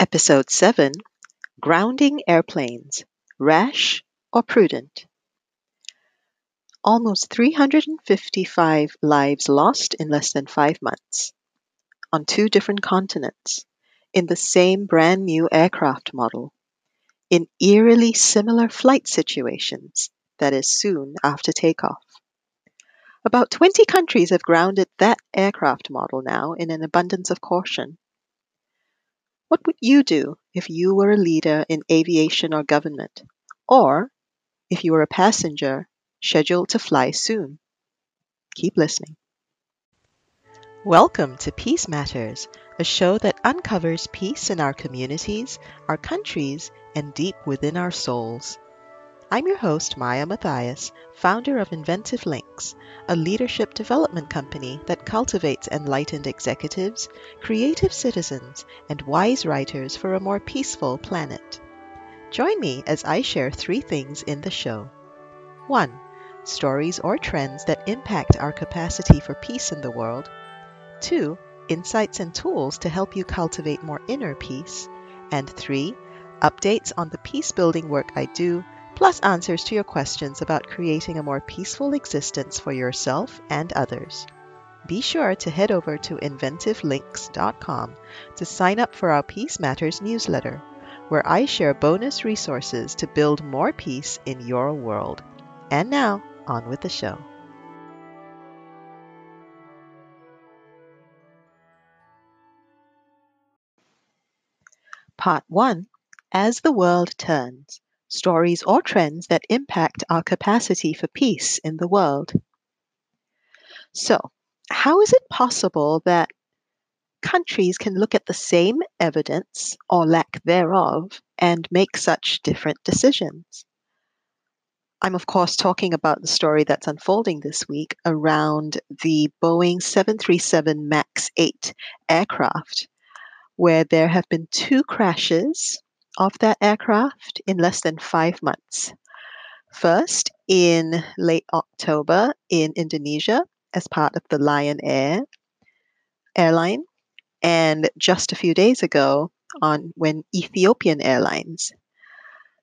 Episode 7 Grounding Airplanes Rash or Prudent? Almost 355 lives lost in less than five months on two different continents in the same brand new aircraft model in eerily similar flight situations, that is, soon after takeoff. About 20 countries have grounded that aircraft model now in an abundance of caution. What would you do if you were a leader in aviation or government, or if you were a passenger scheduled to fly soon? Keep listening. Welcome to Peace Matters, a show that uncovers peace in our communities, our countries, and deep within our souls. I'm your host, Maya Matthias, founder of Inventive Links, a leadership development company that cultivates enlightened executives, creative citizens, and wise writers for a more peaceful planet. Join me as I share three things in the show. 1. Stories or trends that impact our capacity for peace in the world. 2. Insights and tools to help you cultivate more inner peace. And 3. Updates on the peace building work I do plus answers to your questions about creating a more peaceful existence for yourself and others. Be sure to head over to inventivelinks.com to sign up for our Peace Matters newsletter, where I share bonus resources to build more peace in your world. And now, on with the show. Part 1 As the World Turns stories or trends that impact our capacity for peace in the world. So, how is it possible that countries can look at the same evidence or lack thereof and make such different decisions? I'm, of course, talking about the story that's unfolding this week around the Boeing 737 MAX 8 aircraft, where there have been two crashes of that aircraft in less than five months. First, in late October in Indonesia as part of the Lion Air airline, and just a few days ago on when Ethiopian Airlines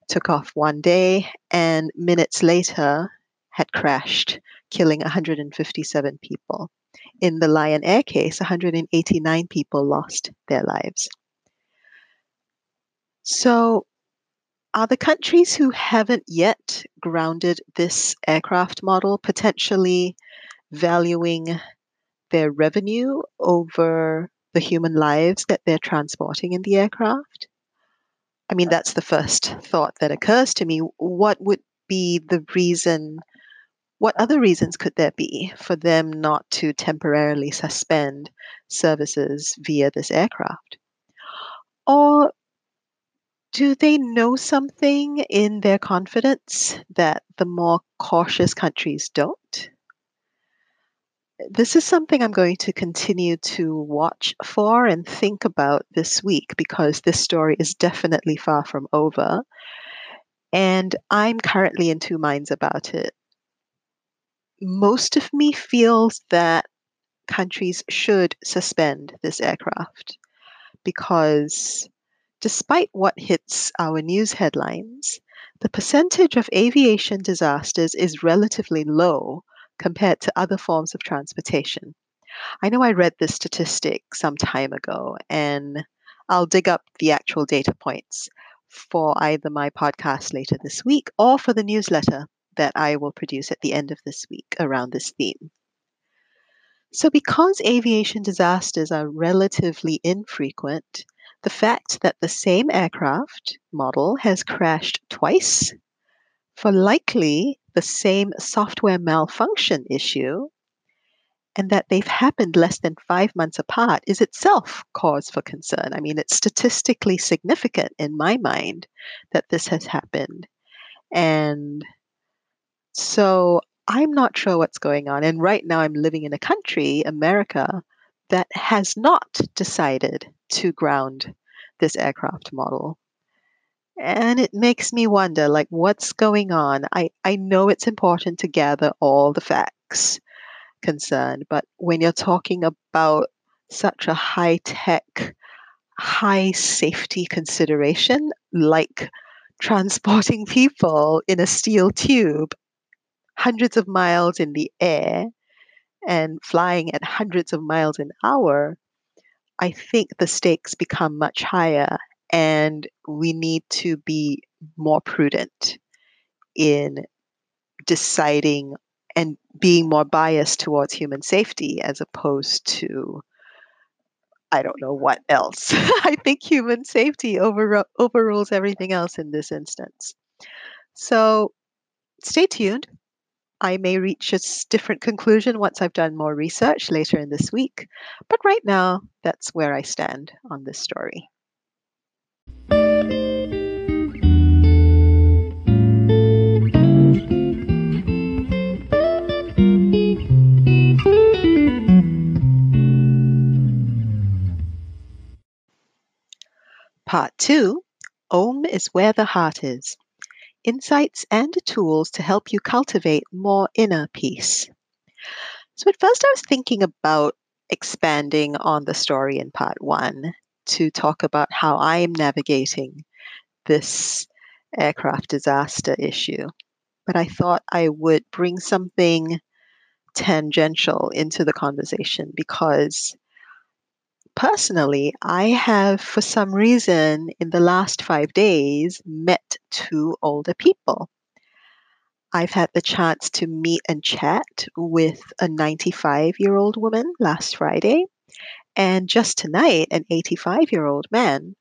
took off one day and minutes later had crashed, killing 157 people. In the Lion Air case, 189 people lost their lives. So, are the countries who haven't yet grounded this aircraft model potentially valuing their revenue over the human lives that they're transporting in the aircraft? I mean, that's the first thought that occurs to me. What would be the reason? What other reasons could there be for them not to temporarily suspend services via this aircraft? Or do they know something in their confidence that the more cautious countries don't? This is something I'm going to continue to watch for and think about this week because this story is definitely far from over. And I'm currently in two minds about it. Most of me feels that countries should suspend this aircraft because Despite what hits our news headlines, the percentage of aviation disasters is relatively low compared to other forms of transportation. I know I read this statistic some time ago, and I'll dig up the actual data points for either my podcast later this week or for the newsletter that I will produce at the end of this week around this theme. So, because aviation disasters are relatively infrequent, the fact that the same aircraft model has crashed twice for likely the same software malfunction issue and that they've happened less than five months apart is itself cause for concern. I mean, it's statistically significant in my mind that this has happened. And so I'm not sure what's going on. And right now, I'm living in a country, America, that has not decided to ground this aircraft model. And it makes me wonder like what's going on? I, I know it's important to gather all the facts concerned, but when you're talking about such a high tech, high safety consideration, like transporting people in a steel tube hundreds of miles in the air and flying at hundreds of miles an hour, I think the stakes become much higher and we need to be more prudent in deciding and being more biased towards human safety as opposed to I don't know what else. I think human safety over, overrules everything else in this instance. So stay tuned. I may reach a different conclusion once I've done more research later in this week, but right now, that's where I stand on this story. Part 2 Om is where the heart is. Insights and tools to help you cultivate more inner peace. So, at first, I was thinking about expanding on the story in part one to talk about how I am navigating this aircraft disaster issue. But I thought I would bring something tangential into the conversation because personally, I have, for some reason, in the last five days, met two older people. I've had the chance to meet and chat with a 95 year old woman last Friday, and just tonight, an 85 year old man.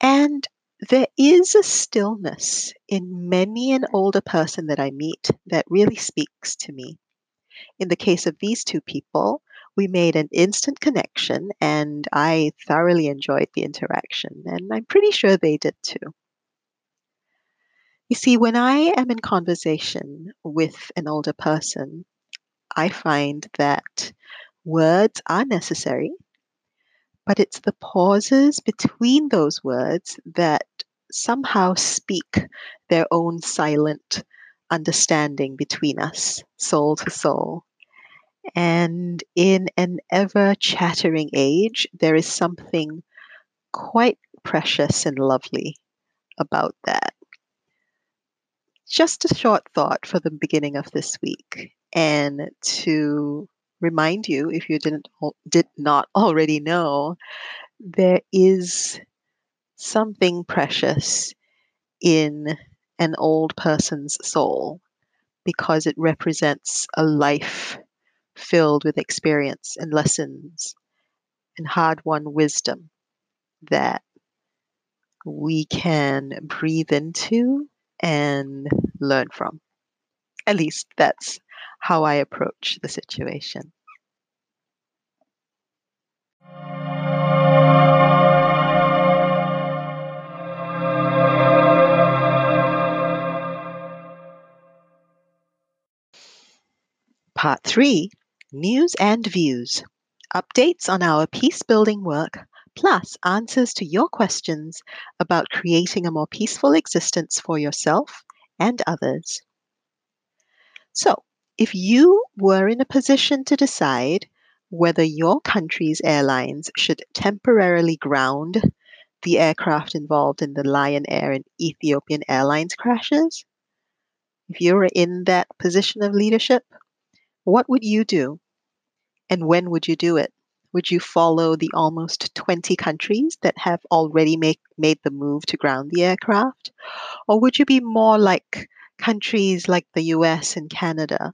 And there is a stillness in many an older person that I meet that really speaks to me. In the case of these two people, we made an instant connection and I thoroughly enjoyed the interaction, and I'm pretty sure they did too. You see, when I am in conversation with an older person, I find that words are necessary, but it's the pauses between those words that somehow speak their own silent understanding between us, soul to soul. And in an ever chattering age, there is something quite precious and lovely about that. Just a short thought for the beginning of this week, and to remind you, if you didn't did not already know, there is something precious in an old person's soul because it represents a life filled with experience and lessons and hard won wisdom that we can breathe into and learn from. At least that's how I approach the situation. Part 3 News and Views Updates on our peace building work, plus answers to your questions about creating a more peaceful existence for yourself and others. So, if you were in a position to decide whether your country's airlines should temporarily ground the aircraft involved in the Lion Air and Ethiopian Airlines crashes, if you were in that position of leadership, what would you do? And when would you do it? Would you follow the almost 20 countries that have already make, made the move to ground the aircraft? Or would you be more like countries like the US and Canada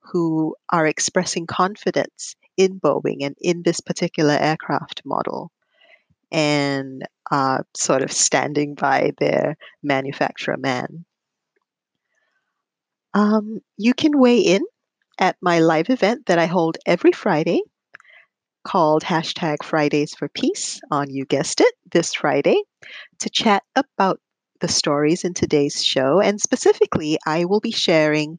who are expressing confidence in Boeing and in this particular aircraft model and are sort of standing by their manufacturer man? Um, you can weigh in at my live event that I hold every Friday called hashtag Fridays for Peace on, you guessed it, this Friday to chat about the stories in today's show. And specifically, I will be sharing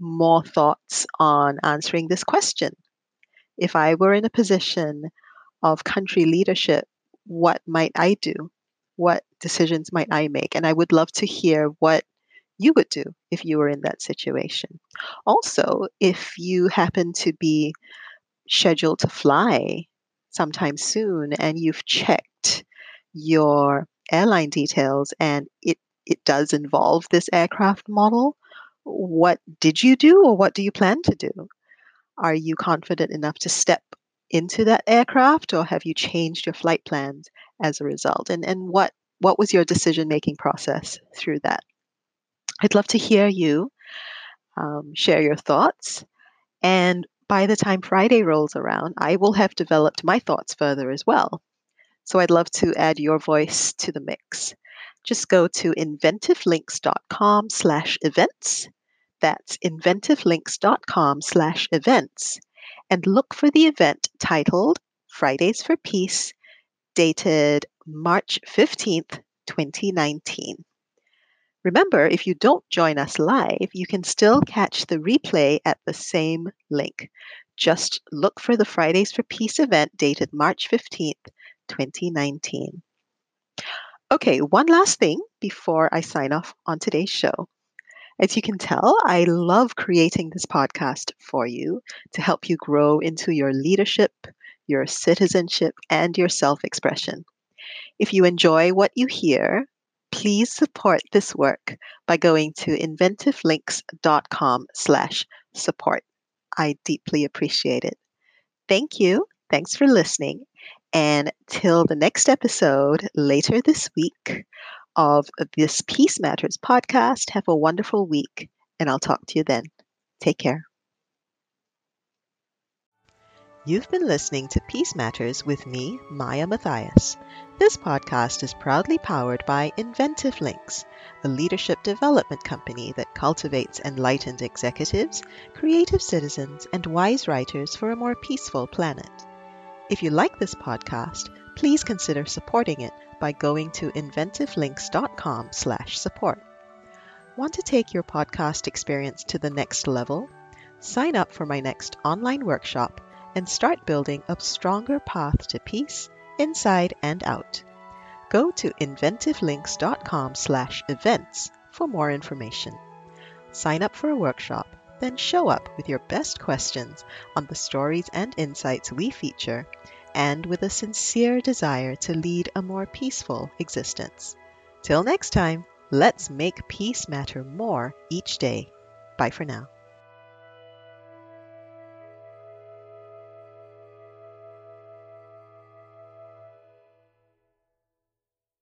more thoughts on answering this question. If I were in a position of country leadership, what might I do? What decisions might I make? And I would love to hear what you would do if you were in that situation. Also, if you happen to be scheduled to fly sometime soon and you've checked your airline details and it, it does involve this aircraft model, what did you do or what do you plan to do? Are you confident enough to step into that aircraft or have you changed your flight plans as a result? And, and what, what was your decision making process through that? I'd love to hear you um, share your thoughts. And by the time Friday rolls around, I will have developed my thoughts further as well. So I'd love to add your voice to the mix. Just go to inventivelinks.com slash events. That's inventivelinks.com slash events and look for the event titled Fridays for Peace, dated March 15th, 2019. Remember, if you don't join us live, you can still catch the replay at the same link. Just look for the Fridays for Peace event dated March 15th, 2019. Okay, one last thing before I sign off on today's show. As you can tell, I love creating this podcast for you to help you grow into your leadership, your citizenship, and your self expression. If you enjoy what you hear, please support this work by going to inventivelinks.com slash support. I deeply appreciate it. Thank you. Thanks for listening. And till the next episode later this week of this Peace Matters podcast, have a wonderful week, and I'll talk to you then. Take care. You've been listening to Peace Matters with me, Maya Matthias. This podcast is proudly powered by Inventive Links, a leadership development company that cultivates enlightened executives, creative citizens, and wise writers for a more peaceful planet. If you like this podcast, please consider supporting it by going to inventivelinks.com/support. Want to take your podcast experience to the next level? Sign up for my next online workshop and start building a stronger path to peace inside and out. Go to inventivelinks.com/events for more information. Sign up for a workshop, then show up with your best questions on the stories and insights we feature and with a sincere desire to lead a more peaceful existence. Till next time, let's make peace matter more each day. Bye for now.